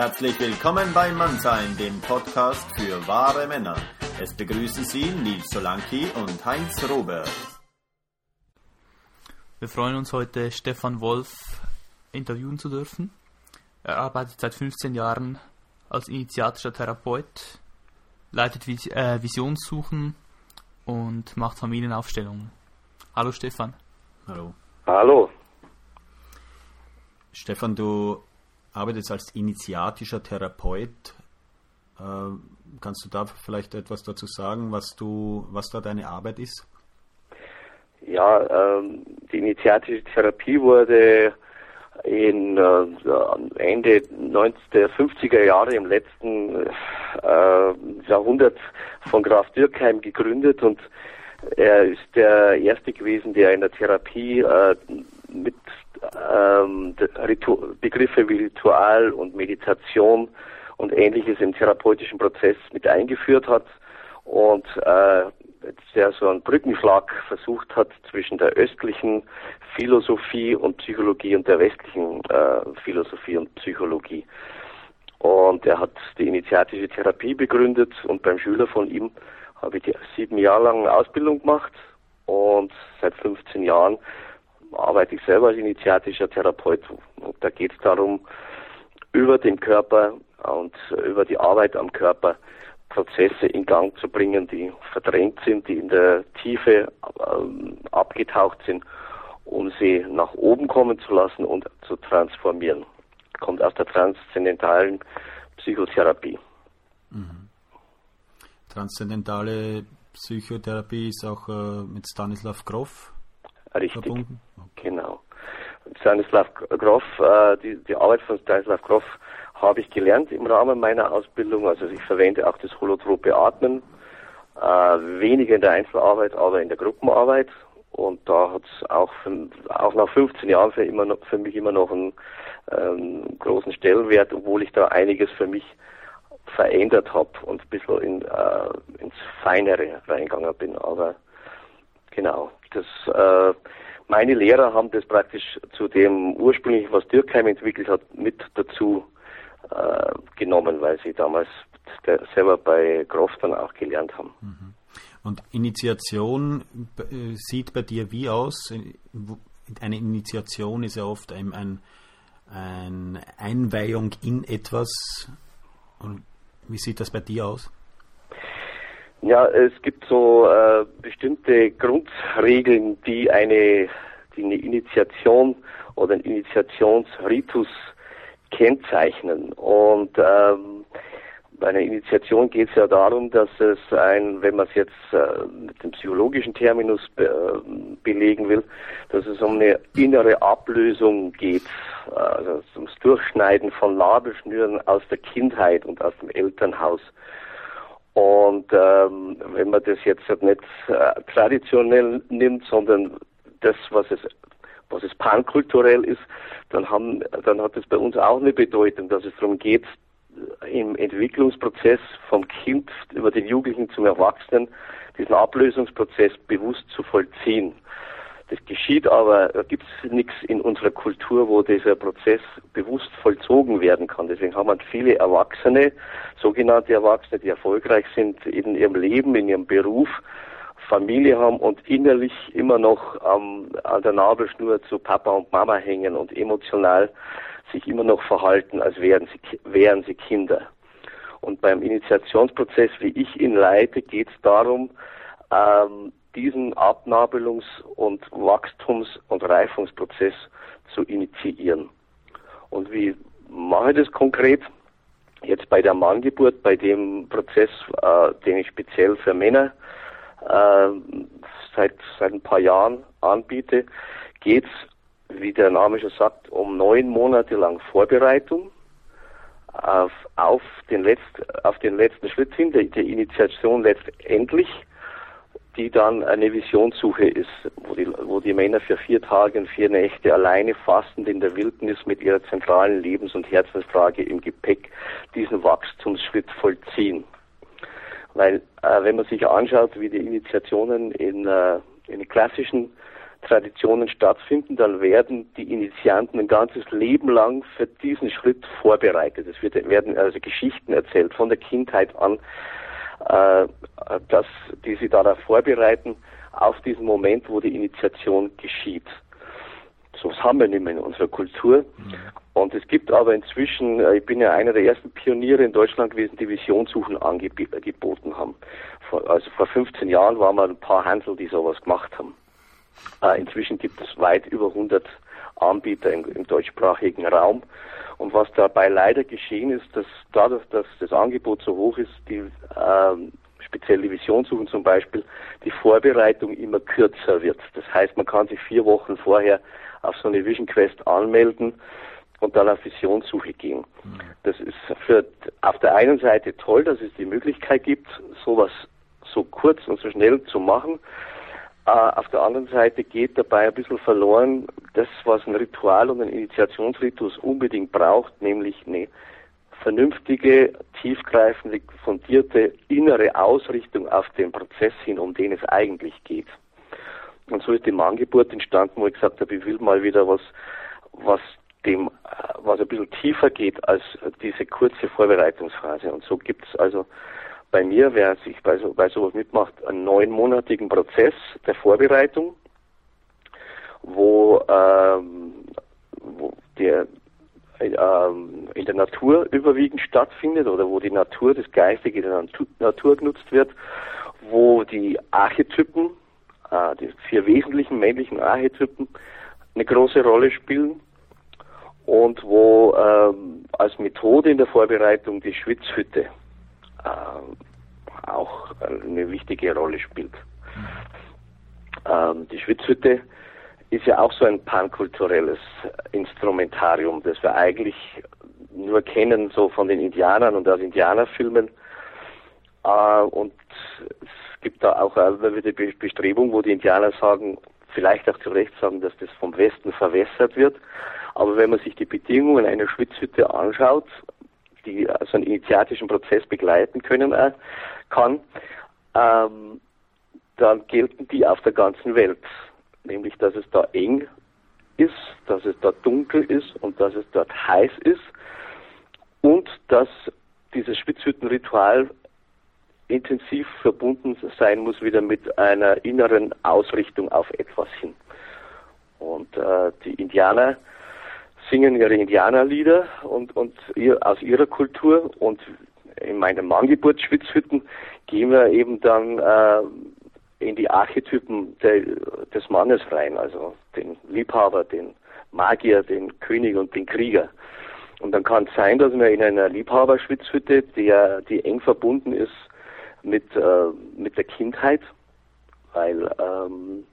Herzlich willkommen bei Mannsein, dem Podcast für wahre Männer. Es begrüßen Sie Nils Solanki und Heinz Robert. Wir freuen uns heute, Stefan Wolf interviewen zu dürfen. Er arbeitet seit 15 Jahren als initiatischer Therapeut, leitet äh, Visionssuchen und macht Familienaufstellungen. Hallo Stefan. Hallo. Hallo. Stefan, du arbeitest als initiatischer Therapeut. Äh, kannst du da vielleicht etwas dazu sagen, was du, was da deine Arbeit ist? Ja, ähm, die initiatische Therapie wurde in äh, Ende 1950er Jahre im letzten äh, Jahrhundert von Graf Dürkheim gegründet und er ist der erste gewesen, der in der Therapie äh, mit ähm, Begriffe wie Ritual und Meditation und ähnliches im therapeutischen Prozess mit eingeführt hat und äh, der so einen Brückenschlag versucht hat zwischen der östlichen Philosophie und Psychologie und der westlichen äh, Philosophie und Psychologie. Und er hat die initiatische Therapie begründet und beim Schüler von ihm habe ich sieben Jahre lang Ausbildung gemacht und seit 15 Jahren arbeite ich selber als initiatischer Therapeut. Und da geht es darum, über den Körper und über die Arbeit am Körper Prozesse in Gang zu bringen, die verdrängt sind, die in der Tiefe ähm, abgetaucht sind, um sie nach oben kommen zu lassen und zu transformieren. Kommt aus der transzendentalen Psychotherapie. Mhm. Transzendentale Psychotherapie ist auch äh, mit Stanislav Grof Richtig. verbunden. Okay. Genau. Stanislav Grof, äh, die, die Arbeit von Stanislav Grof habe ich gelernt im Rahmen meiner Ausbildung. Also ich verwende auch das holotrope Atmen, äh, weniger in der Einzelarbeit, aber in der Gruppenarbeit. Und da hat es auch, auch nach 15 Jahren für, immer noch, für mich immer noch einen ähm, großen Stellenwert, obwohl ich da einiges für mich verändert habe und ein bisschen in, äh, ins Feinere reingegangen bin. Aber genau, das, äh, meine Lehrer haben das praktisch zu dem ursprünglichen, was Dürkheim entwickelt hat, mit dazu äh, genommen, weil sie damals selber bei Groff dann auch gelernt haben. Mhm. Und Initiation äh, sieht bei dir wie aus? Eine Initiation ist ja oft ein, ein, eine Einweihung in etwas. Und wie sieht das bei dir aus? Ja, es gibt so äh, bestimmte Grundregeln, die eine, die eine Initiation oder einen Initiationsritus kennzeichnen. Und ähm, bei einer Initiation geht es ja darum, dass es ein, wenn man es jetzt äh, mit dem psychologischen Terminus be, äh, belegen will, dass es um eine innere Ablösung geht, also ums Durchschneiden von Nabelschnüren aus der Kindheit und aus dem Elternhaus. Und ähm, wenn man das jetzt nicht äh, traditionell nimmt, sondern das, was es was es pankulturell ist, dann haben, dann hat es bei uns auch eine Bedeutung, dass es darum geht, im Entwicklungsprozess vom Kind über den Jugendlichen zum Erwachsenen diesen Ablösungsprozess bewusst zu vollziehen. Das geschieht aber, da gibt es nichts in unserer Kultur, wo dieser Prozess bewusst vollzogen werden kann. Deswegen haben wir viele Erwachsene, sogenannte Erwachsene, die erfolgreich sind in ihrem Leben, in ihrem Beruf, Familie haben und innerlich immer noch ähm, an der Nabelschnur zu Papa und Mama hängen und emotional sich immer noch verhalten, als wären sie, wären sie Kinder. Und beim Initiationsprozess, wie ich ihn leite, geht es darum, ähm, diesen Abnabelungs- und Wachstums- und Reifungsprozess zu initiieren. Und wie mache ich das konkret? Jetzt bei der Manngeburt, bei dem Prozess, äh, den ich speziell für Männer äh, seit, seit ein paar Jahren anbiete, geht es, wie der Name schon sagt, um neun Monate lang Vorbereitung auf, auf, den, Letzt, auf den letzten Schritt hin, der, der Initiation letztendlich die dann eine Visionssuche ist, wo die, wo die Männer für vier Tage und vier Nächte alleine fastend in der Wildnis mit ihrer zentralen Lebens- und Herzensfrage im Gepäck diesen Wachstumsschritt vollziehen. Weil äh, wenn man sich anschaut, wie die Initiationen in, äh, in klassischen Traditionen stattfinden, dann werden die Initianten ein ganzes Leben lang für diesen Schritt vorbereitet. Es wird, werden also Geschichten erzählt von der Kindheit an, äh, dass die sie darauf vorbereiten auf diesen Moment, wo die Initiation geschieht. So was haben wir nicht mehr in unserer Kultur. Mhm. Und es gibt aber inzwischen, äh, ich bin ja einer der ersten Pioniere in Deutschland gewesen, die Visionssuchen angeboten haben. Also vor 15 Jahren waren wir ein paar Hansel, die sowas gemacht haben. Äh, inzwischen gibt es weit über 100 Anbieter im, im deutschsprachigen Raum. Und was dabei leider geschehen ist, dass dadurch, dass das Angebot so hoch ist, die ähm, speziell die Visionssuchen zum Beispiel, die Vorbereitung immer kürzer wird. Das heißt, man kann sich vier Wochen vorher auf so eine Vision Quest anmelden und dann auf Visionssuche gehen. Das ist für auf der einen Seite toll, dass es die Möglichkeit gibt, sowas so kurz und so schnell zu machen. Äh, auf der anderen Seite geht dabei ein bisschen verloren, das, was ein Ritual und ein Initiationsritus unbedingt braucht, nämlich eine vernünftige, tiefgreifende, fundierte innere Ausrichtung auf den Prozess hin, um den es eigentlich geht. Und so ist die Manngeburt entstanden, wo ich gesagt habe, ich will mal wieder was, was dem, was ein bisschen tiefer geht als diese kurze Vorbereitungsphase. Und so gibt es also bei mir, wer sich bei, so, bei sowas mitmacht, einen neunmonatigen Prozess der Vorbereitung, wo, ähm, wo der ähm, in der Natur überwiegend stattfindet oder wo die Natur, das Geistige der Natur genutzt wird, wo die Archetypen äh, die vier wesentlichen männlichen Archetypen eine große Rolle spielen und wo ähm, als Methode in der Vorbereitung die Schwitzhütte äh, auch eine wichtige Rolle spielt. Ähm, die Schwitzhütte ist ja auch so ein pankulturelles Instrumentarium, das wir eigentlich nur kennen so von den Indianern und aus Indianerfilmen. Äh, und es gibt da auch immer wieder Bestrebungen, wo die Indianer sagen, vielleicht auch zu Recht sagen, dass das vom Westen verwässert wird. Aber wenn man sich die Bedingungen einer Schwitzhütte anschaut, die also einen initiatischen Prozess begleiten können äh, kann, ähm, dann gelten die auf der ganzen Welt. Nämlich, dass es da eng ist, dass es da dunkel ist und dass es dort heiß ist und dass dieses Schwitzhüttenritual intensiv verbunden sein muss wieder mit einer inneren Ausrichtung auf etwas hin. Und äh, die Indianer singen ihre Indianerlieder und, und ihr, aus ihrer Kultur und in meinen Manngeburtsschwitzhütten gehen wir eben dann äh, in die Archetypen de, des Mannes rein, also den Liebhaber, den Magier, den König und den Krieger. Und dann kann es sein, dass wir in einer Liebhaberschwitzhütte, der, die eng verbunden ist mit, äh, mit der Kindheit, weil ähm,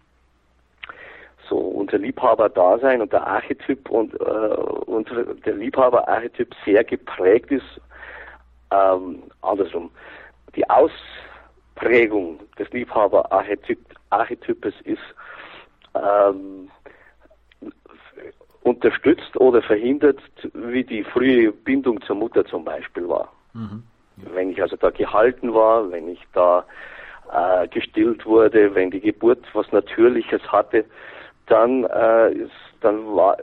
so unser Liebhaber-Dasein und der Archetyp und äh, unser, der Liebhaber-Archetyp sehr geprägt ist, ähm, andersrum. Die Ausprägung des Liebhaber-Archetypes ist ähm, unterstützt oder verhindert, wie die frühe Bindung zur Mutter zum Beispiel war. Mhm. Wenn ich also da gehalten war, wenn ich da äh, gestillt wurde, wenn die Geburt was Natürliches hatte, dann äh, ist dann war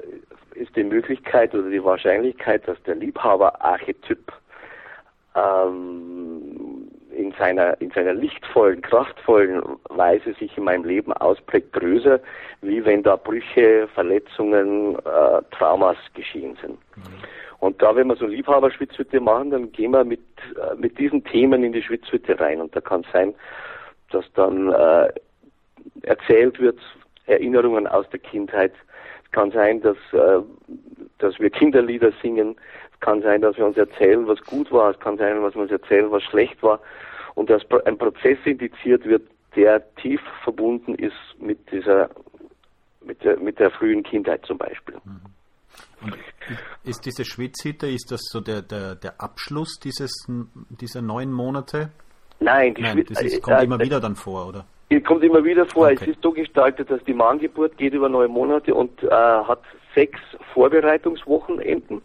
ist die Möglichkeit oder die Wahrscheinlichkeit, dass der Liebhaber-Archetyp ähm, in seiner in seiner lichtvollen, kraftvollen Weise sich in meinem Leben ausprägt, größer, wie wenn da Brüche, Verletzungen, äh, Traumas geschehen sind. Mhm. Und da, wenn wir so Liebhaber-Schwitzhütte machen, dann gehen wir mit, äh, mit diesen Themen in die Schwitzhütte rein. Und da kann es sein, dass dann äh, erzählt wird, Erinnerungen aus der Kindheit. Es kann sein, dass, äh, dass wir Kinderlieder singen. Es kann sein, dass wir uns erzählen, was gut war. Es kann sein, dass wir uns erzählen, was schlecht war. Und dass ein Prozess indiziert wird, der tief verbunden ist mit dieser, mit der, mit der frühen Kindheit zum Beispiel. Mhm. Und ist diese Schwitzhütte, ist das so der, der, der Abschluss dieses, dieser neun Monate? Nein, die Nein, das ist, kommt äh, immer wieder dann vor, oder? Kommt immer wieder vor. Okay. Es ist so gestaltet, dass die Manngeburt geht über neun Monate und äh, hat sechs Vorbereitungswochenenden.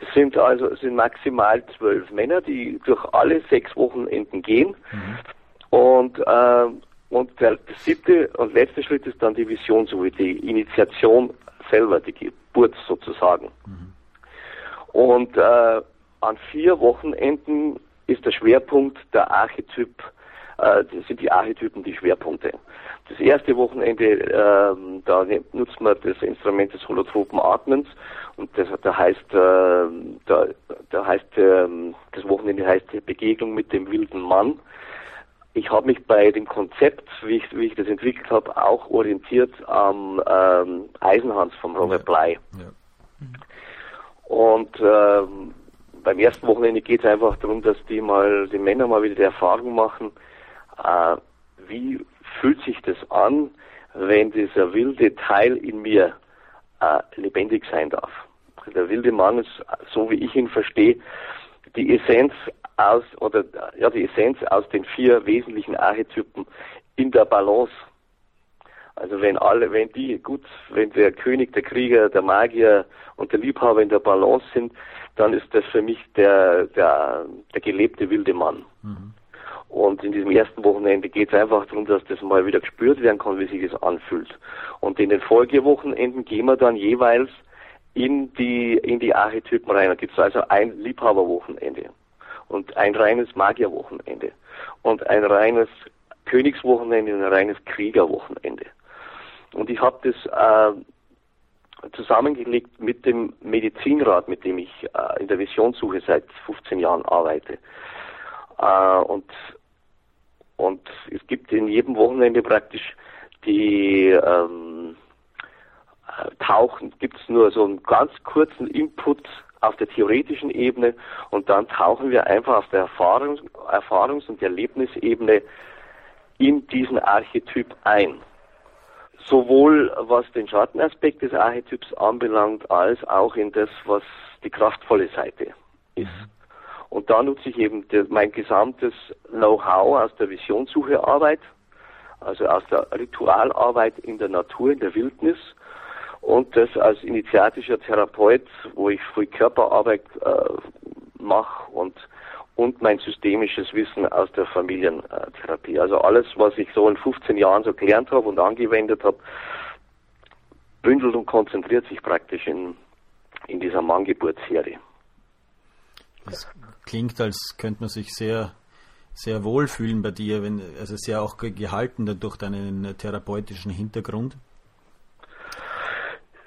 Es sind also es sind maximal zwölf Männer, die durch alle sechs Wochenenden gehen. Mhm. Und äh, und der siebte und letzte Schritt ist dann die Visionssuche, die Initiation selber, die Geburt sozusagen. Mhm. Und äh, an vier Wochenenden ist der Schwerpunkt der Archetyp, äh, das sind die Archetypen die Schwerpunkte. Das erste Wochenende, äh, da nutzt man das Instrument des holotropen Atmens und das, da heißt, äh, da, da heißt, äh, das Wochenende heißt Begegnung mit dem wilden Mann. Ich habe mich bei dem Konzept, wie ich, wie ich das entwickelt habe, auch orientiert am ähm, Eisenhans vom Robert Blei. Ja. Und ähm, beim ersten Wochenende geht es einfach darum, dass die mal, die Männer mal wieder die Erfahrung machen, äh, wie fühlt sich das an, wenn dieser wilde Teil in mir äh, lebendig sein darf. Der wilde Mann ist, so wie ich ihn verstehe, die Essenz aus oder ja die Essenz aus den vier wesentlichen Archetypen in der Balance. Also wenn alle, wenn die gut, wenn der König, der Krieger, der Magier und der Liebhaber in der Balance sind, dann ist das für mich der der, der gelebte wilde Mann. Mhm. Und in diesem ersten Wochenende geht es einfach darum, dass das mal wieder gespürt werden kann, wie sich das anfühlt. Und in den Folgewochenenden gehen wir dann jeweils in die, in die Archetypen rein. Da gibt es also ein Liebhaberwochenende und ein reines Magierwochenende und ein reines Königswochenende und ein reines Kriegerwochenende. Und ich habe das äh, zusammengelegt mit dem Medizinrat, mit dem ich äh, in der Visionssuche seit 15 Jahren arbeite. Äh, und, und es gibt in jedem Wochenende praktisch die ähm, tauchen, gibt es nur so einen ganz kurzen Input auf der theoretischen Ebene und dann tauchen wir einfach auf der Erfahrungs-, Erfahrungs und Erlebnisebene in diesen Archetyp ein. Sowohl was den Schattenaspekt des Archetyps anbelangt, als auch in das, was die kraftvolle Seite ist. Und da nutze ich eben mein gesamtes Know-how aus der Visionssuchearbeit, also aus der Ritualarbeit in der Natur, in der Wildnis, und das als initiatischer Therapeut, wo ich früh Körperarbeit äh, mache und und mein systemisches Wissen aus der Familientherapie. Also alles, was ich so in 15 Jahren so gelernt habe und angewendet habe, bündelt und konzentriert sich praktisch in, in dieser Manngeburtsserie. Das klingt, als könnte man sich sehr, sehr wohlfühlen bei dir, wenn, also sehr auch gehalten durch deinen therapeutischen Hintergrund.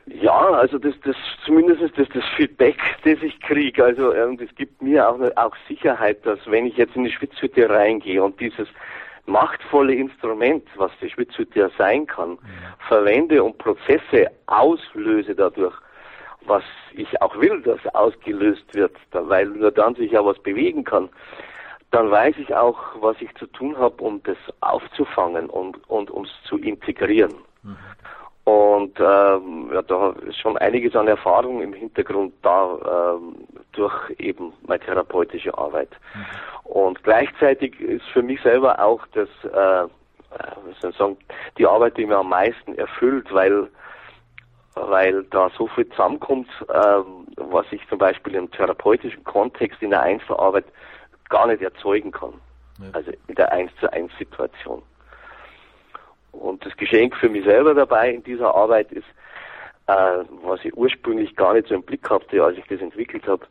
Ja, also das, das zumindest ist das das Feedback, das ich kriege. Also und es gibt mir auch, auch Sicherheit, dass wenn ich jetzt in die Schwitzhütte reingehe und dieses machtvolle Instrument, was die Schwitzhütte ja sein kann, ja. verwende und Prozesse auslöse dadurch, was ich auch will, dass ausgelöst wird, weil nur dann sich ja was bewegen kann, dann weiß ich auch, was ich zu tun habe, um das aufzufangen und, und um es zu integrieren. Mhm. Und ähm, ja, da ist schon einiges an Erfahrung im Hintergrund da ähm, durch eben meine therapeutische Arbeit. Mhm. Und gleichzeitig ist für mich selber auch das, äh, wie soll ich sagen, die Arbeit, die mir am meisten erfüllt, weil weil da so viel zusammenkommt, ähm, was ich zum Beispiel im therapeutischen Kontext in der Einzelarbeit gar nicht erzeugen kann. Ja. Also in der Eins zu eins Situation. Und das Geschenk für mich selber dabei in dieser Arbeit ist, äh, was ich ursprünglich gar nicht so im Blick hatte, als ich das entwickelt habe,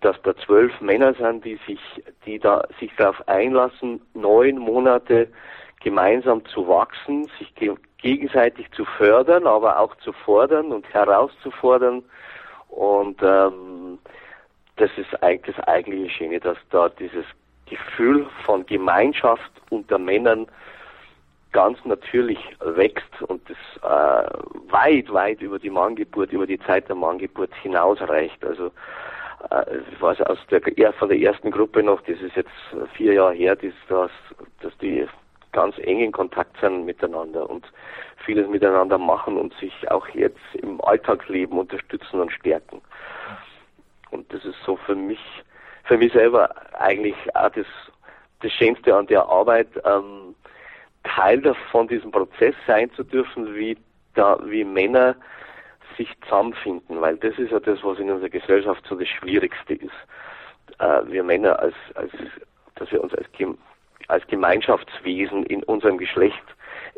dass da zwölf Männer sind, die sich, die da sich darauf einlassen, neun Monate gemeinsam zu wachsen, sich ge gegenseitig zu fördern, aber auch zu fordern und herauszufordern. Und ähm, das ist eigentlich das eigentliche Schöne, dass da dieses Gefühl von Gemeinschaft unter Männern ganz natürlich wächst und das äh, weit, weit über die Manngeburt, über die Zeit der Manngeburt hinausreicht. Also äh, ich weiß aus der von der ersten Gruppe noch, das ist jetzt vier Jahre her, dass, dass, dass die ganz eng in Kontakt sind miteinander und vieles miteinander machen und sich auch jetzt im Alltagsleben unterstützen und stärken. Und das ist so für mich, für mich selber eigentlich auch das, das Schönste an der Arbeit, ähm, Teil von diesem Prozess sein zu dürfen, wie da, wie Männer sich zusammenfinden, weil das ist ja das, was in unserer Gesellschaft so das Schwierigste ist. Äh, wir Männer als, als, dass wir uns als als Gemeinschaftswesen in unserem Geschlecht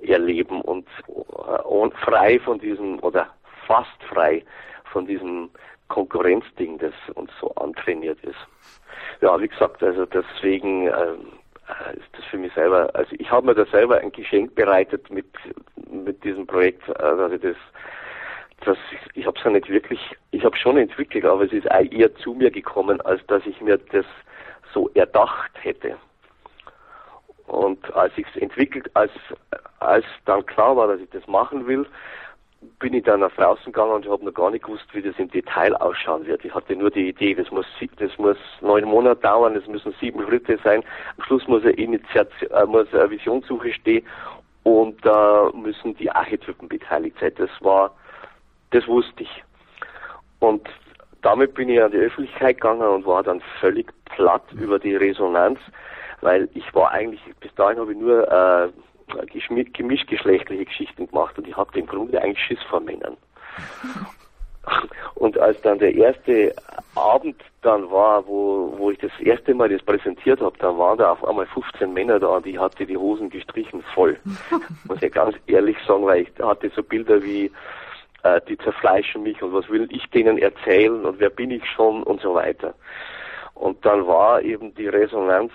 erleben und, und frei von diesem oder fast frei von diesem Konkurrenzding, das uns so antrainiert ist. Ja, wie gesagt, also deswegen äh, ist das für mich selber, also ich habe mir da selber ein Geschenk bereitet mit mit diesem Projekt, äh, ich das das ich habe es ja nicht wirklich, ich habe schon entwickelt, aber es ist eher zu mir gekommen, als dass ich mir das so erdacht hätte. Und als ich es entwickelt, als als dann klar war, dass ich das machen will, bin ich dann nach draußen gegangen und habe noch gar nicht gewusst, wie das im Detail ausschauen wird. Ich hatte nur die Idee, das muss, das muss neun Monate dauern, es müssen sieben Schritte sein. Am Schluss muss eine, Initiation, äh, muss eine Visionssuche stehen und da äh, müssen die Archetypen beteiligt sein. Das war, das wusste ich. Und damit bin ich an die Öffentlichkeit gegangen und war dann völlig platt über die Resonanz, weil ich war eigentlich, bis dahin habe ich nur äh, gemischtgeschlechtliche Geschichten gemacht und ich habe im Grunde eigentlich Schiss vor Männern. Und als dann der erste Abend dann war, wo, wo ich das erste Mal das präsentiert habe, da waren da auf einmal 15 Männer da und ich hatte die Hosen gestrichen voll. Muss ich ganz ehrlich sagen, weil ich hatte so Bilder wie, äh, die zerfleischen mich und was will ich denen erzählen und wer bin ich schon und so weiter. Und dann war eben die Resonanz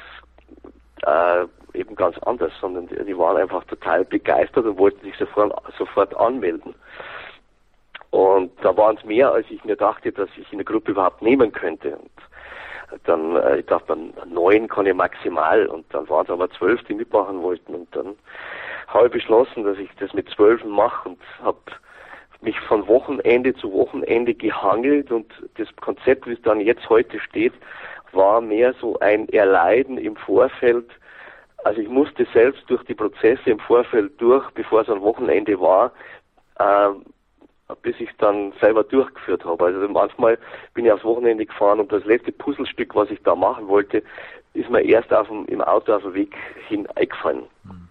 äh, eben ganz anders, sondern die, die, waren einfach total begeistert und wollten sich sofort, sofort anmelden. Und da waren es mehr, als ich mir dachte, dass ich in der Gruppe überhaupt nehmen könnte. Und dann, äh, ich dachte, neun kann ich maximal und dann waren es aber zwölf, die mitmachen wollten. Und dann habe ich beschlossen, dass ich das mit zwölfen mache und habe mich von Wochenende zu Wochenende gehangelt und das Konzept, wie es dann jetzt heute steht, war mehr so ein Erleiden im Vorfeld. Also ich musste selbst durch die Prozesse im Vorfeld durch, bevor es ein Wochenende war, äh, bis ich es dann selber durchgeführt habe. Also manchmal bin ich aufs Wochenende gefahren und das letzte Puzzlestück, was ich da machen wollte, ist mir erst auf dem, im Auto auf dem Weg hin eingefallen. Hm.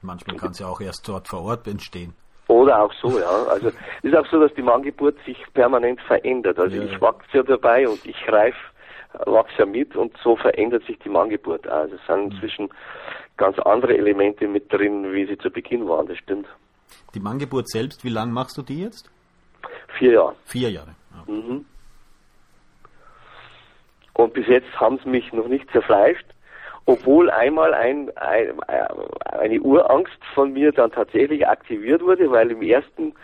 Manchmal kann es ja auch erst dort vor Ort entstehen. Oder auch so, ja. Also es ist auch so, dass die Manngeburt sich permanent verändert. Also ja. ich wachse ja dabei und ich reif, wachse ja mit und so verändert sich die Manngeburt. Also es sind inzwischen ganz andere Elemente mit drin, wie sie zu Beginn waren, das stimmt. Die Manngeburt selbst, wie lange machst du die jetzt? Vier Jahre. Vier Jahre. Ja. Mhm. Und bis jetzt haben sie mich noch nicht zerfleischt obwohl einmal ein, ein, eine Urangst von mir dann tatsächlich aktiviert wurde, weil im ersten,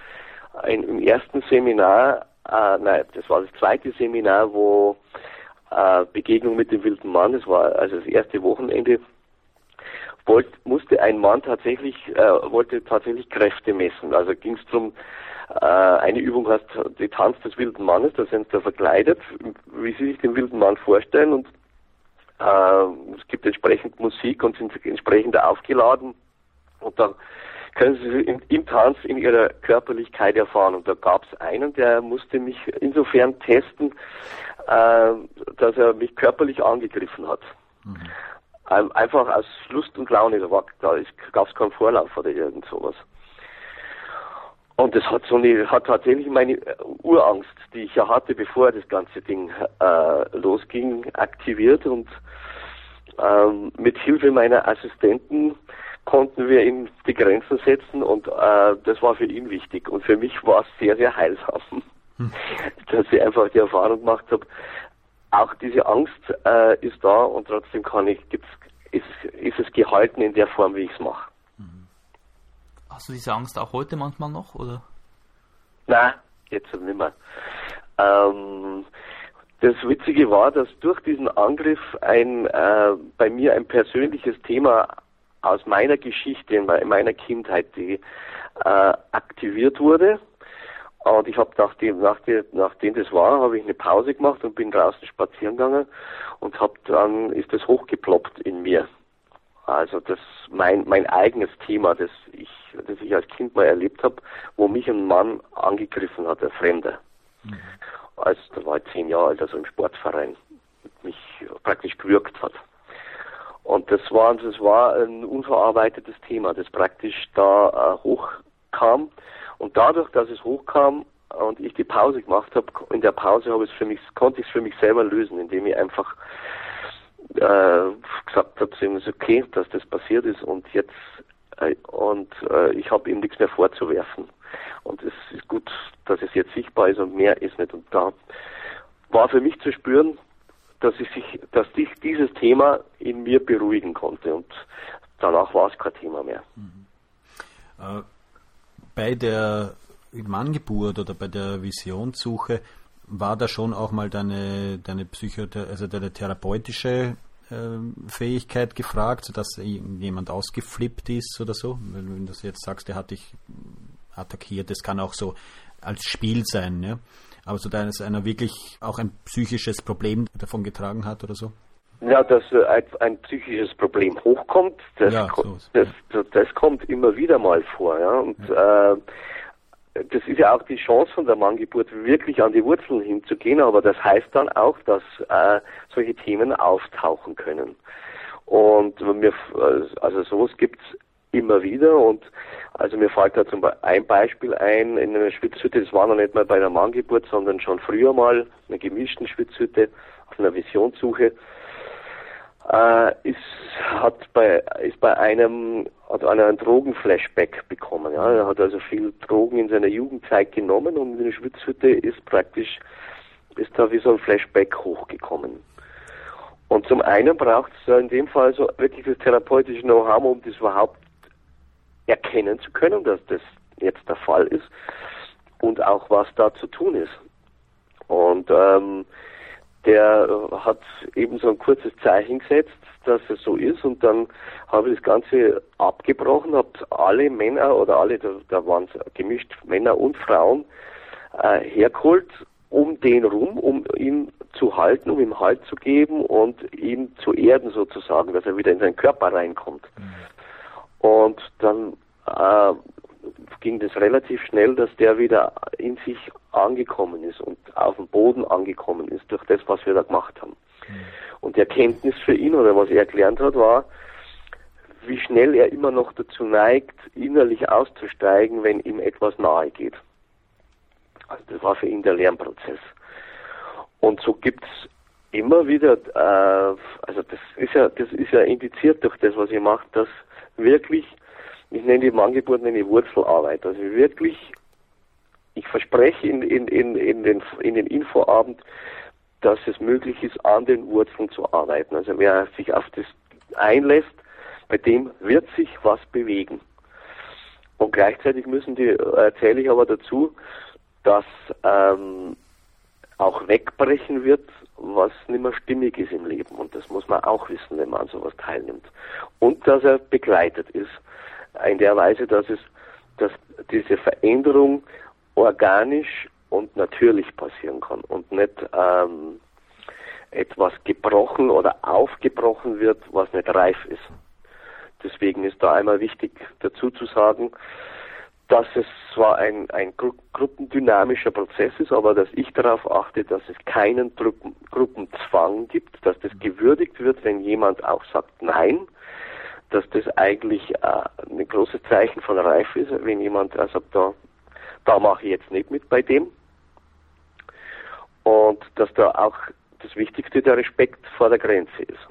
ein, im ersten Seminar, äh, nein, das war das zweite Seminar, wo äh, Begegnung mit dem wilden Mann, das war also das erste Wochenende, wollt, musste ein Mann tatsächlich, äh, wollte tatsächlich Kräfte messen. Also ging es darum, äh, eine Übung heißt die Tanz des wilden Mannes, da sind sie verkleidet, wie sie sich den wilden Mann vorstellen und äh, es gibt entsprechend Musik und sind entsprechend aufgeladen. Und dann können sie im, im Tanz in ihrer Körperlichkeit erfahren. Und da gab es einen, der musste mich insofern testen, äh, dass er mich körperlich angegriffen hat. Mhm. Einfach aus Lust und Laune, da, da gab es keinen Vorlauf oder irgend sowas. Und das hat so eine, hat tatsächlich meine Urangst, die ich ja hatte, bevor das ganze Ding äh, losging, aktiviert und ähm, mit Hilfe meiner Assistenten konnten wir ihm die Grenzen setzen und äh, das war für ihn wichtig. Und für mich war es sehr, sehr heilsam, hm. dass ich einfach die Erfahrung gemacht habe, auch diese Angst äh, ist da und trotzdem kann ich, gibt's, ist, ist es gehalten in der Form, wie ich es mache. Hast du diese Angst auch heute manchmal noch, oder? Nein, jetzt nicht mehr. Ähm, das Witzige war, dass durch diesen Angriff ein äh, bei mir ein persönliches Thema aus meiner Geschichte, in meiner Kindheit, die äh, aktiviert wurde. Und ich habe nachdem, nachdem, nachdem das war, habe ich eine Pause gemacht und bin draußen spazieren gegangen und habe dann ist das hochgeploppt in mir. Also das mein mein eigenes Thema, das ich das ich als Kind mal erlebt habe, wo mich ein Mann angegriffen hat, der Fremde. Mhm. Als da war ich zehn Jahre alt, also im Sportverein, mich praktisch gewürgt hat. Und das war das war ein unverarbeitetes Thema, das praktisch da äh, hochkam. Und dadurch, dass es hochkam und ich die Pause gemacht habe, in der Pause habe ich für mich, konnte ich es für mich selber lösen, indem ich einfach äh, gesagt ihm, es ist okay, dass das passiert ist und jetzt äh, und äh, ich habe ihm nichts mehr vorzuwerfen. Und es ist gut, dass es jetzt sichtbar ist und mehr ist nicht. Und da war für mich zu spüren, dass ich sich, dass ich dieses Thema in mir beruhigen konnte und danach war es kein Thema mehr. Mhm. Äh, bei der Manngeburt oder bei der Visionssuche war da schon auch mal deine, deine Psycho also deine therapeutische äh, Fähigkeit gefragt, sodass jemand ausgeflippt ist oder so? Wenn, wenn du jetzt sagst, der hat dich attackiert, das kann auch so als Spiel sein, ja? Aber so dass einer wirklich auch ein psychisches Problem davon getragen hat oder so? Ja, dass äh, ein, ein, psychisches Problem hochkommt, das, ja, so das, das, das, kommt immer wieder mal vor. Ja? Und ja. Äh, das ist ja auch die Chance von der Manngeburt, wirklich an die Wurzeln hinzugehen, aber das heißt dann auch, dass äh, solche Themen auftauchen können. Und mir, also sowas gibt's immer wieder und also mir fällt da zum Beispiel ein Beispiel ein, in einer Schwitzhütte, das war noch nicht mal bei der Manngeburt, sondern schon früher mal, einer gemischten Schwitzhütte auf einer Visionssuche, äh, ist, hat bei, ist bei einem, hat einer einen Drogenflashback bekommen. Ja. Er hat also viel Drogen in seiner Jugendzeit genommen und in der Schwitzhütte ist praktisch, ist da wie so ein Flashback hochgekommen. Und zum einen braucht es in dem Fall so wirklich das therapeutische Know-how, um das überhaupt erkennen zu können, dass das jetzt der Fall ist und auch was da zu tun ist. Und ähm, der hat eben so ein kurzes Zeichen gesetzt, dass es so ist und dann habe ich das Ganze abgebrochen, habe alle Männer oder alle, da, da waren gemischt Männer und Frauen, äh, hergeholt um den rum, um ihn zu halten, um ihm Halt zu geben und ihn zu erden sozusagen, dass er wieder in seinen Körper reinkommt. Mhm. Und dann äh, ging das relativ schnell, dass der wieder in sich angekommen ist und auf dem Boden angekommen ist durch das, was wir da gemacht haben. Mhm. Und die Erkenntnis für ihn oder was er gelernt hat, war, wie schnell er immer noch dazu neigt, innerlich auszusteigen, wenn ihm etwas nahe geht. Also das war für ihn der Lernprozess. Und so gibt's immer wieder, äh, also das ist ja, das ist ja indiziert durch das, was ihr macht, dass wirklich ich nenne die Angebot eine Wurzelarbeit. Also wirklich, ich verspreche in, in, in, in, den, in den Infoabend, dass es möglich ist, an den Wurzeln zu arbeiten. Also wer sich auf das einlässt, bei dem wird sich was bewegen. Und gleichzeitig müssen die, erzähle ich aber dazu, dass ähm, auch wegbrechen wird, was nicht mehr stimmig ist im Leben. Und das muss man auch wissen, wenn man an sowas teilnimmt. Und dass er begleitet ist in der Weise, dass es, dass diese Veränderung organisch und natürlich passieren kann und nicht ähm, etwas gebrochen oder aufgebrochen wird, was nicht reif ist. Deswegen ist da einmal wichtig dazu zu sagen, dass es zwar ein, ein gru gruppendynamischer Prozess ist, aber dass ich darauf achte, dass es keinen Gruppen Gruppenzwang gibt, dass das gewürdigt wird, wenn jemand auch sagt Nein, dass das eigentlich äh, ein großes Zeichen von Reife ist, wenn jemand sagt, also da, da mache ich jetzt nicht mit bei dem. Und dass da auch das Wichtigste der Respekt vor der Grenze ist.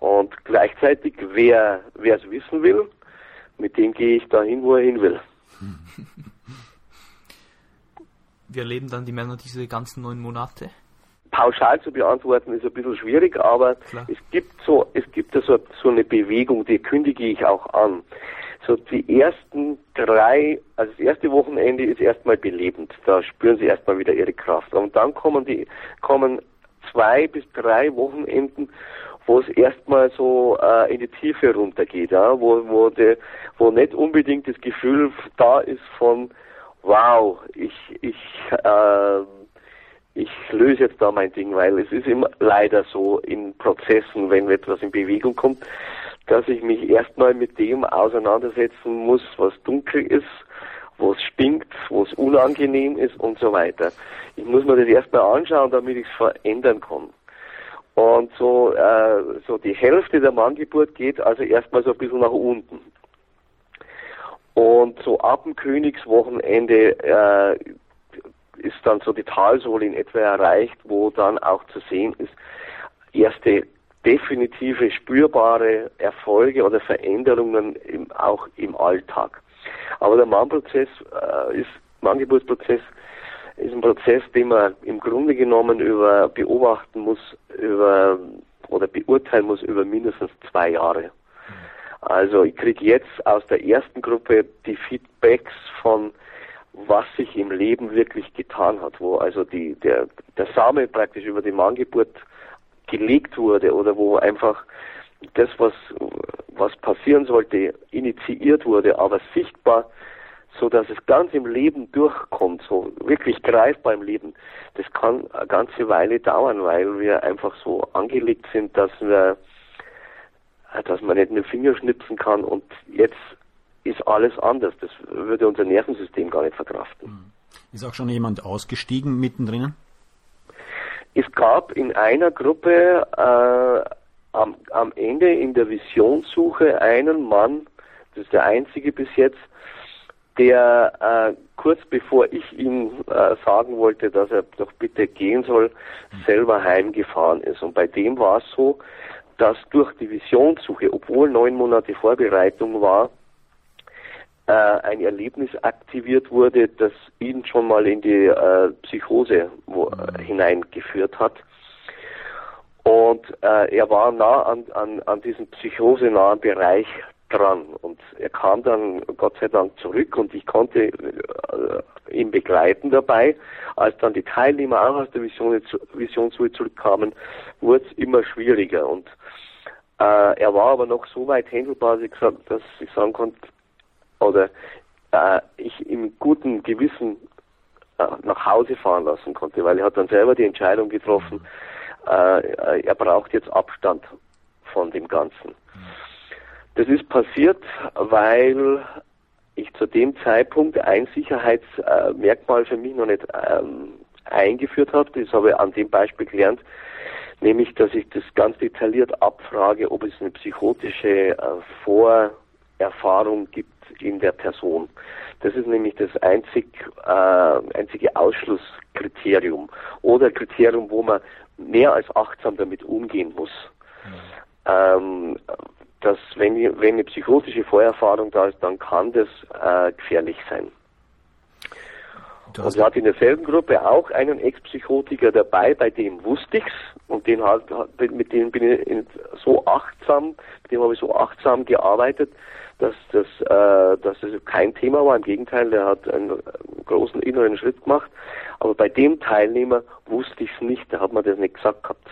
Und gleichzeitig, wer es wissen will, mit dem gehe ich dahin, wo er hin will. Wir erleben dann die Männer diese ganzen neun Monate pauschal zu beantworten ist ein bisschen schwierig, aber Klar. es gibt so, es gibt so, so eine Bewegung, die kündige ich auch an. So die ersten drei, also das erste Wochenende ist erstmal belebend, da spüren sie erstmal wieder ihre Kraft. Und dann kommen die, kommen zwei bis drei Wochenenden, wo es erstmal so äh, in die Tiefe runtergeht, ja, wo, wo, de, wo nicht unbedingt das Gefühl da ist von wow, ich, ich äh, ich löse jetzt da mein Ding, weil es ist immer leider so in Prozessen, wenn etwas in Bewegung kommt, dass ich mich erstmal mit dem auseinandersetzen muss, was dunkel ist, wo es stinkt, wo es unangenehm ist und so weiter. Ich muss mir das erstmal anschauen, damit ich es verändern kann. Und so, äh, so die Hälfte der Manngeburt geht also erstmal so ein bisschen nach unten. Und so ab dem Königswochenende äh, ist dann so die Talsohle in etwa erreicht, wo dann auch zu sehen ist, erste definitive spürbare Erfolge oder Veränderungen im, auch im Alltag. Aber der Mannprozess äh, ist, Manngeburtsprozess ist ein Prozess, den man im Grunde genommen über beobachten muss, über oder beurteilen muss über mindestens zwei Jahre. Also ich kriege jetzt aus der ersten Gruppe die Feedbacks von was sich im Leben wirklich getan hat, wo also die, der, der Same praktisch über die Manngeburt gelegt wurde oder wo einfach das, was, was passieren sollte, initiiert wurde, aber sichtbar, so dass es ganz im Leben durchkommt, so wirklich greifbar im Leben. Das kann eine ganze Weile dauern, weil wir einfach so angelegt sind, dass wir, dass man nicht mit dem Finger schnipsen kann und jetzt ist alles anders. Das würde unser Nervensystem gar nicht verkraften. Hm. Ist auch schon jemand ausgestiegen mittendrin? Es gab in einer Gruppe äh, am, am Ende in der Visionssuche einen Mann, das ist der einzige bis jetzt, der äh, kurz bevor ich ihm äh, sagen wollte, dass er doch bitte gehen soll, selber heimgefahren ist. Und bei dem war es so, dass durch die Visionssuche, obwohl neun Monate Vorbereitung war, äh, ein Erlebnis aktiviert wurde, das ihn schon mal in die äh, Psychose wo, äh, hineingeführt hat. Und äh, er war nah an, an, an diesem psychosenahen Bereich dran. Und er kam dann Gott sei Dank zurück und ich konnte äh, ihn begleiten dabei. Als dann die Teilnehmer auch aus der Vision, Visionsruhe zurückkamen, wurde es immer schwieriger. Und äh, er war aber noch so weit händelbar, dass ich, gesagt, dass ich sagen konnte, oder äh, ich im guten Gewissen äh, nach Hause fahren lassen konnte, weil er hat dann selber die Entscheidung getroffen, äh er braucht jetzt Abstand von dem Ganzen. Das ist passiert, weil ich zu dem Zeitpunkt ein Sicherheitsmerkmal für mich noch nicht ähm, eingeführt habe. Das habe ich an dem Beispiel gelernt, nämlich, dass ich das ganz detailliert abfrage, ob es eine psychotische äh, Vorerfahrung gibt in der Person. Das ist nämlich das einzig, äh, einzige Ausschlusskriterium oder Kriterium, wo man mehr als achtsam damit umgehen muss. Mhm. Ähm, dass wenn, wenn eine psychotische Vorerfahrung da ist, dann kann das äh, gefährlich sein. Und wir hatten in derselben Gruppe auch einen Ex-Psychotiker dabei, bei dem wusste ich's und den halt, mit dem bin ich so achtsam, mit dem habe ich so achtsam gearbeitet, dass das, äh, dass das kein Thema war. Im Gegenteil, der hat einen großen inneren Schritt gemacht. Aber bei dem Teilnehmer wusste ich es nicht, da hat man das nicht gesagt gehabt.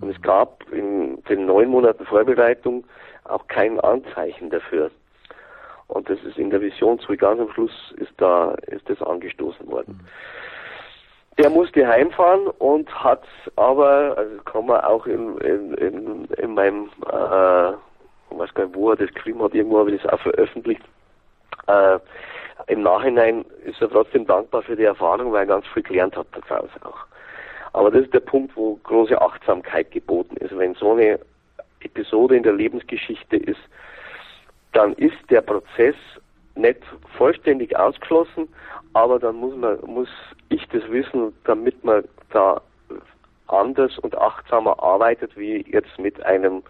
Und es gab in den neun Monaten Vorbereitung auch kein Anzeichen dafür. Und das ist in der Vision zu ganz am Schluss ist da ist das angestoßen worden. Der musste heimfahren und hat aber, also kann man auch in, in, in, in meinem äh, ich weiß gar nicht, wo er das geschrieben hat, irgendwo habe ich das auch veröffentlicht. Äh, Im Nachhinein ist er trotzdem dankbar für die Erfahrung, weil er ganz viel gelernt hat daraus auch. Aber das ist der Punkt, wo große Achtsamkeit geboten ist. Wenn so eine Episode in der Lebensgeschichte ist, dann ist der Prozess nicht vollständig ausgeschlossen, aber dann muss man, muss ich das wissen, damit man da anders und achtsamer arbeitet, wie jetzt mit einem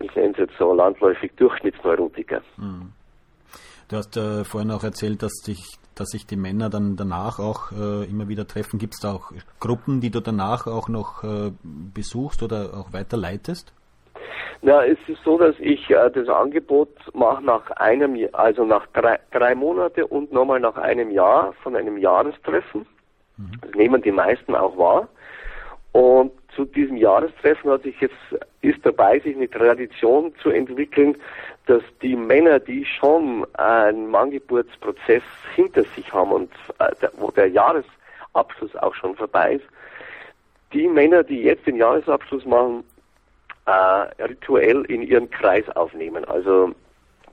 ich nenne es jetzt so landläufig Durchschnittsneurotiker. Hm. Du hast äh, vorhin auch erzählt, dass sich, dass sich die Männer dann danach auch äh, immer wieder treffen. Gibt es da auch Gruppen, die du danach auch noch äh, besuchst oder auch weiterleitest? Na, es ist so, dass ich äh, das Angebot mache nach einem, also nach drei, drei Monate und nochmal nach einem Jahr von einem Jahrestreffen. Mhm. Das nehmen die meisten auch wahr. Und zu diesem Jahrestreffen hat sich jetzt, ist dabei, sich eine Tradition zu entwickeln, dass die Männer, die schon einen Manngeburtsprozess hinter sich haben und äh, der, wo der Jahresabschluss auch schon vorbei ist, die Männer, die jetzt den Jahresabschluss machen, äh, rituell in ihren Kreis aufnehmen. Also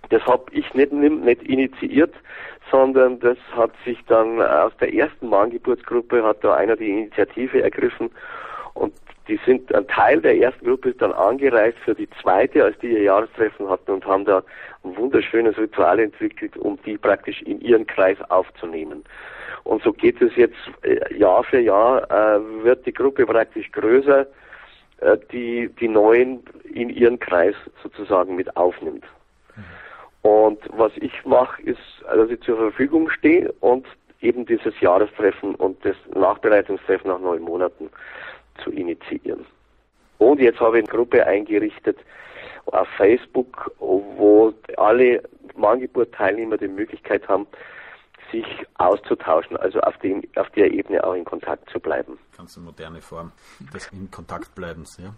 das habe ich nicht, nicht initiiert, sondern das hat sich dann aus der ersten Manngeburtsgruppe hat da einer die Initiative ergriffen und die sind, ein Teil der ersten Gruppe ist dann angereist für die zweite, als die ihr Jahrestreffen hatten und haben da ein wunderschönes Ritual entwickelt, um die praktisch in ihren Kreis aufzunehmen. Und so geht es jetzt äh, Jahr für Jahr, äh, wird die Gruppe praktisch größer die die Neuen in ihren Kreis sozusagen mit aufnimmt. Und was ich mache, ist, dass ich zur Verfügung stehe und eben dieses Jahrestreffen und das Nachbereitungstreffen nach neun Monaten zu initiieren. Und jetzt habe ich eine Gruppe eingerichtet auf Facebook, wo alle Mahngeburt-Teilnehmer die Möglichkeit haben, sich auszutauschen, also auf, dem, auf der Ebene auch in Kontakt zu bleiben. Ganz eine moderne Form des in Kontakt bleibens, ja.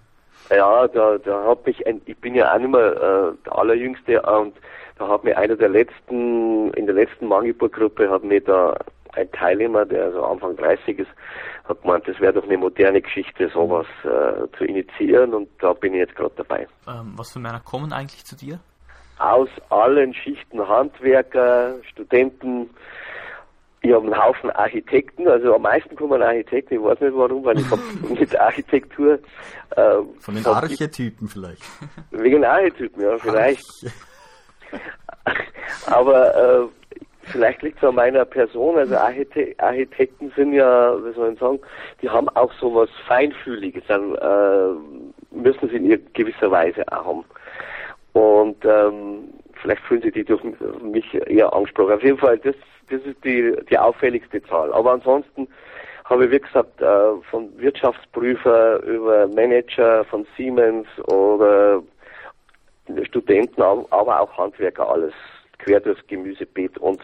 Ja, da, da hat mich ein, ich bin ja auch nicht mehr äh, der Allerjüngste und da hat mir einer der letzten, in der letzten Mangelburg-Gruppe hat mir da ein Teilnehmer, der so Anfang 30 ist, hat gemeint, das wäre doch eine moderne Geschichte, sowas äh, zu initiieren und da bin ich jetzt gerade dabei. Ähm, was für Männer kommen eigentlich zu dir? Aus allen Schichten Handwerker, Studenten, ich habe einen Haufen Architekten, also am meisten kommen Architekten, ich weiß nicht warum, weil ich habe mit Architektur. Äh, Von den Archetypen vielleicht. Wegen Archetypen, ja, vielleicht. Aber äh, vielleicht liegt es an meiner Person, also Archite Architekten sind ja, wie soll ich sagen, die haben auch so was Feinfühliges, dann äh, müssen sie in gewisser Weise auch haben. Und ähm, vielleicht fühlen sie die durch mich eher angesprochen. Auf jeden Fall, das, das ist die, die auffälligste Zahl. Aber ansonsten habe ich, wie gesagt, äh, von Wirtschaftsprüfer über Manager von Siemens oder Studenten, aber auch Handwerker, alles quer durchs Gemüsebeet und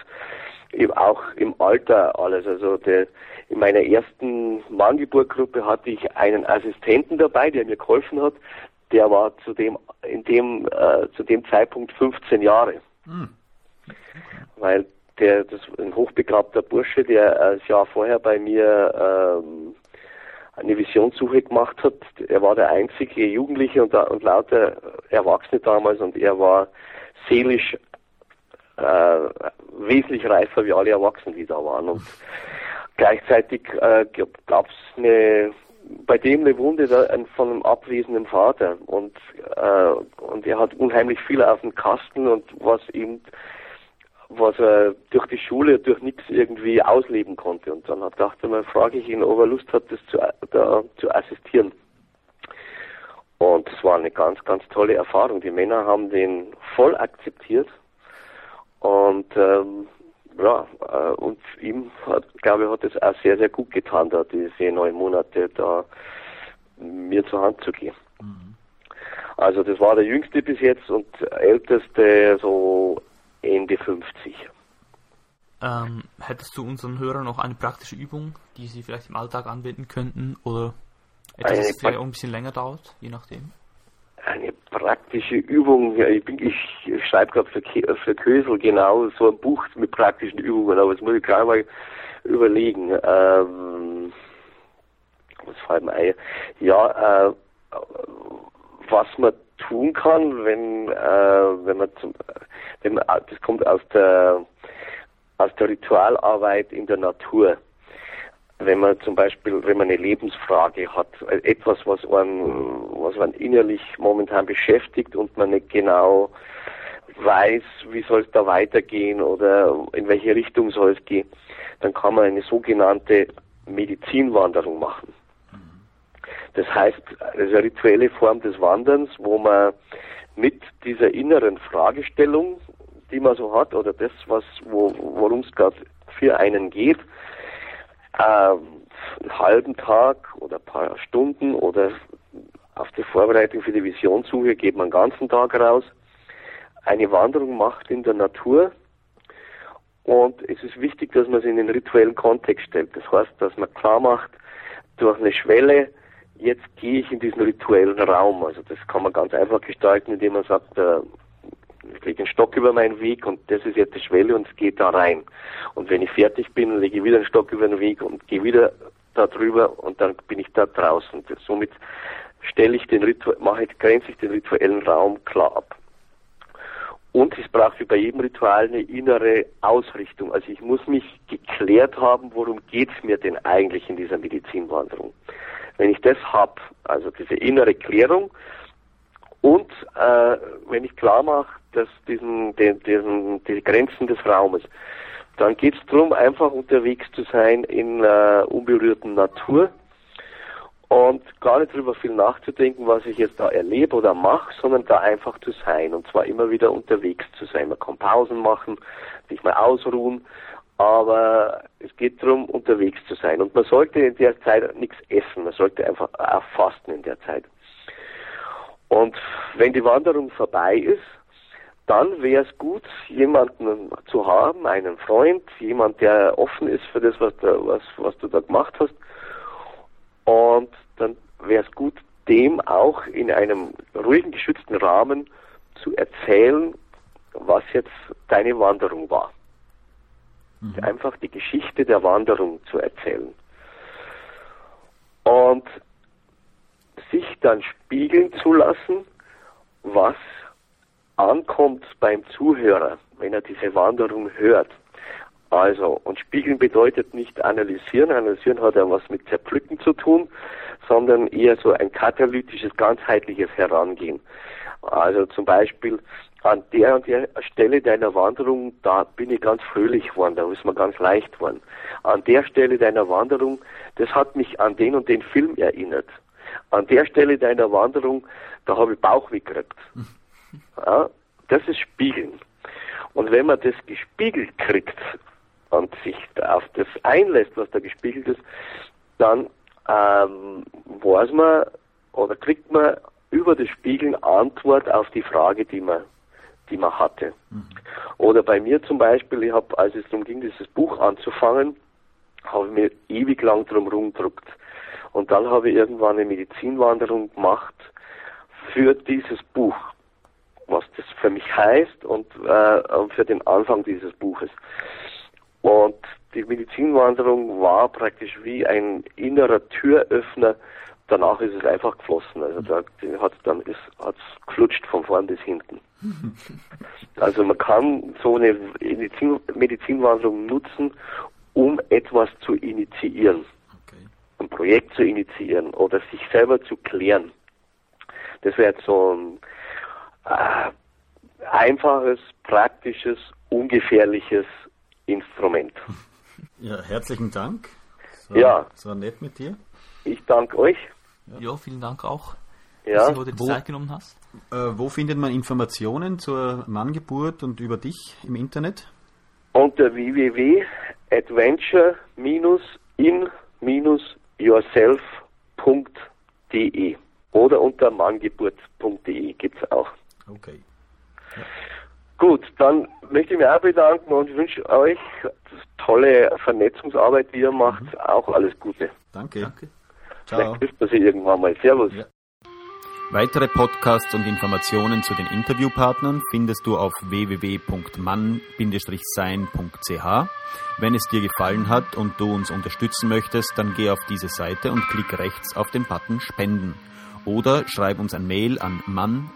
eben auch im Alter alles. Also der, in meiner ersten Manngeburtgruppe hatte ich einen Assistenten dabei, der mir geholfen hat. Der war zu dem, in dem, äh, zu dem Zeitpunkt 15 Jahre. Mhm. Weil der, das ein hochbegabter Bursche, der das Jahr vorher bei mir ähm, eine Visionssuche gemacht hat. Er war der einzige Jugendliche und, und lauter Erwachsene damals und er war seelisch äh, wesentlich reifer wie alle Erwachsenen, die da waren. Und gleichzeitig äh, gab es eine bei dem eine Wunde von einem abwesenden Vater und äh, und er hat unheimlich viel auf dem Kasten und was ihm was er durch die Schule, durch nichts irgendwie ausleben konnte. Und dann dachte man, frage ich ihn, ob er Lust hat, das zu, da, zu assistieren. Und es war eine ganz, ganz tolle Erfahrung. Die Männer haben den voll akzeptiert. Und ähm, ja, äh, und ihm hat, glaube ich, hat es auch sehr, sehr gut getan, da diese neun Monate da mir zur Hand zu gehen. Mhm. Also das war der jüngste bis jetzt und älteste so Ende 50. Ähm, hättest du unseren Hörern noch eine praktische Übung, die sie vielleicht im Alltag anwenden könnten oder etwas, das vielleicht auch ein bisschen länger dauert, je nachdem? Eine praktische Übung, ja, ich, ich schreibe gerade für, für Kösel genau so ein Buch mit praktischen Übungen, aber das muss ich gerade mal überlegen. Ähm, was fällt mir ein? Ja, äh, was man tun kann, wenn, äh, wenn man zum, wenn man, das kommt aus der, aus der Ritualarbeit in der Natur. Wenn man zum Beispiel, wenn man eine Lebensfrage hat, etwas, was einen, was man innerlich momentan beschäftigt und man nicht genau weiß, wie soll es da weitergehen oder in welche Richtung soll es gehen, dann kann man eine sogenannte Medizinwanderung machen. Das heißt, es ist eine rituelle Form des Wanderns, wo man mit dieser inneren Fragestellung, die man so hat, oder das, was, wo, worum es gerade für einen geht, äh, einen halben Tag oder ein paar Stunden oder auf die Vorbereitung für die Visionssuche geht man einen ganzen Tag raus, eine Wanderung macht in der Natur und es ist wichtig, dass man es in den rituellen Kontext stellt. Das heißt, dass man klar macht, durch eine Schwelle jetzt gehe ich in diesen rituellen Raum. Also das kann man ganz einfach gestalten, indem man sagt, äh, lege einen Stock über meinen Weg und das ist jetzt die Schwelle und es geht da rein. Und wenn ich fertig bin, lege ich wieder einen Stock über den Weg und gehe wieder da drüber und dann bin ich da draußen. Somit stelle ich den mache ich, grenze ich den rituellen Raum klar ab. Und es braucht wie bei jedem Ritual eine innere Ausrichtung. Also ich muss mich geklärt haben, worum geht es mir denn eigentlich in dieser Medizinwanderung. Wenn ich das habe, also diese innere Klärung, und äh, wenn ich klar mache, dass diesen, den, diesen, die Grenzen des Raumes, dann geht es darum, einfach unterwegs zu sein in äh, unberührten Natur und gar nicht darüber viel nachzudenken, was ich jetzt da erlebe oder mache, sondern da einfach zu sein und zwar immer wieder unterwegs zu sein. Man kann Pausen machen, sich mal ausruhen, aber es geht darum, unterwegs zu sein und man sollte in der Zeit nichts essen, man sollte einfach auch fasten in der Zeit. Und wenn die Wanderung vorbei ist, dann wäre es gut, jemanden zu haben, einen Freund, jemand, der offen ist für das, was, da, was, was du da gemacht hast. Und dann wäre es gut, dem auch in einem ruhigen, geschützten Rahmen zu erzählen, was jetzt deine Wanderung war. Mhm. Einfach die Geschichte der Wanderung zu erzählen. Und sich dann spiegeln zu lassen, was ankommt beim Zuhörer, wenn er diese Wanderung hört. Also, und spiegeln bedeutet nicht analysieren. Analysieren hat ja was mit Zerpflücken zu tun, sondern eher so ein katalytisches, ganzheitliches Herangehen. Also zum Beispiel an der und der Stelle deiner Wanderung, da bin ich ganz fröhlich geworden, da ist mir ganz leicht geworden. An der Stelle deiner Wanderung, das hat mich an den und den Film erinnert. An der Stelle deiner Wanderung, da habe ich Bauch weggekriegt. Ja, das ist Spiegeln. Und wenn man das gespiegelt kriegt und sich auf das einlässt, was da gespiegelt ist, dann ähm, weiß man oder kriegt man über das Spiegeln Antwort auf die Frage, die man, die man hatte. Mhm. Oder bei mir zum Beispiel, ich habe, als es darum ging, dieses Buch anzufangen, habe ich mir ewig lang drum rumgedruckt. Und dann habe ich irgendwann eine Medizinwanderung gemacht für dieses Buch was das für mich heißt und äh, für den Anfang dieses Buches. Und die Medizinwanderung war praktisch wie ein innerer Türöffner. Danach ist es einfach geflossen. Also da hat dann ist hat's geflutscht von vorn bis hinten. Also man kann so eine Medizin, Medizinwanderung nutzen, um etwas zu initiieren, okay. ein Projekt zu initiieren oder sich selber zu klären. Das wäre jetzt so ein äh, einfaches, praktisches, ungefährliches Instrument. Ja, herzlichen Dank. So, ja. So nett mit dir. Ich danke euch. Ja, ja vielen Dank auch, ja. dass du heute die wo, Zeit genommen hast. Äh, wo findet man Informationen zur Manngeburt und über dich im Internet? Unter www.adventure-in-yourself.de oder unter manngeburt.de gibt es auch. Okay. Ja. Gut, dann möchte ich mich auch bedanken und wünsche euch tolle Vernetzungsarbeit, die ihr macht. Mhm. Auch alles Gute. Danke. Danke. Ciao. Vielleicht trifft man sich irgendwann mal. Servus. Ja. Weitere Podcasts und Informationen zu den Interviewpartnern findest du auf www.mann-sein.ch. Wenn es dir gefallen hat und du uns unterstützen möchtest, dann geh auf diese Seite und klick rechts auf den Button Spenden oder schreib uns ein Mail an mann-sein.ch.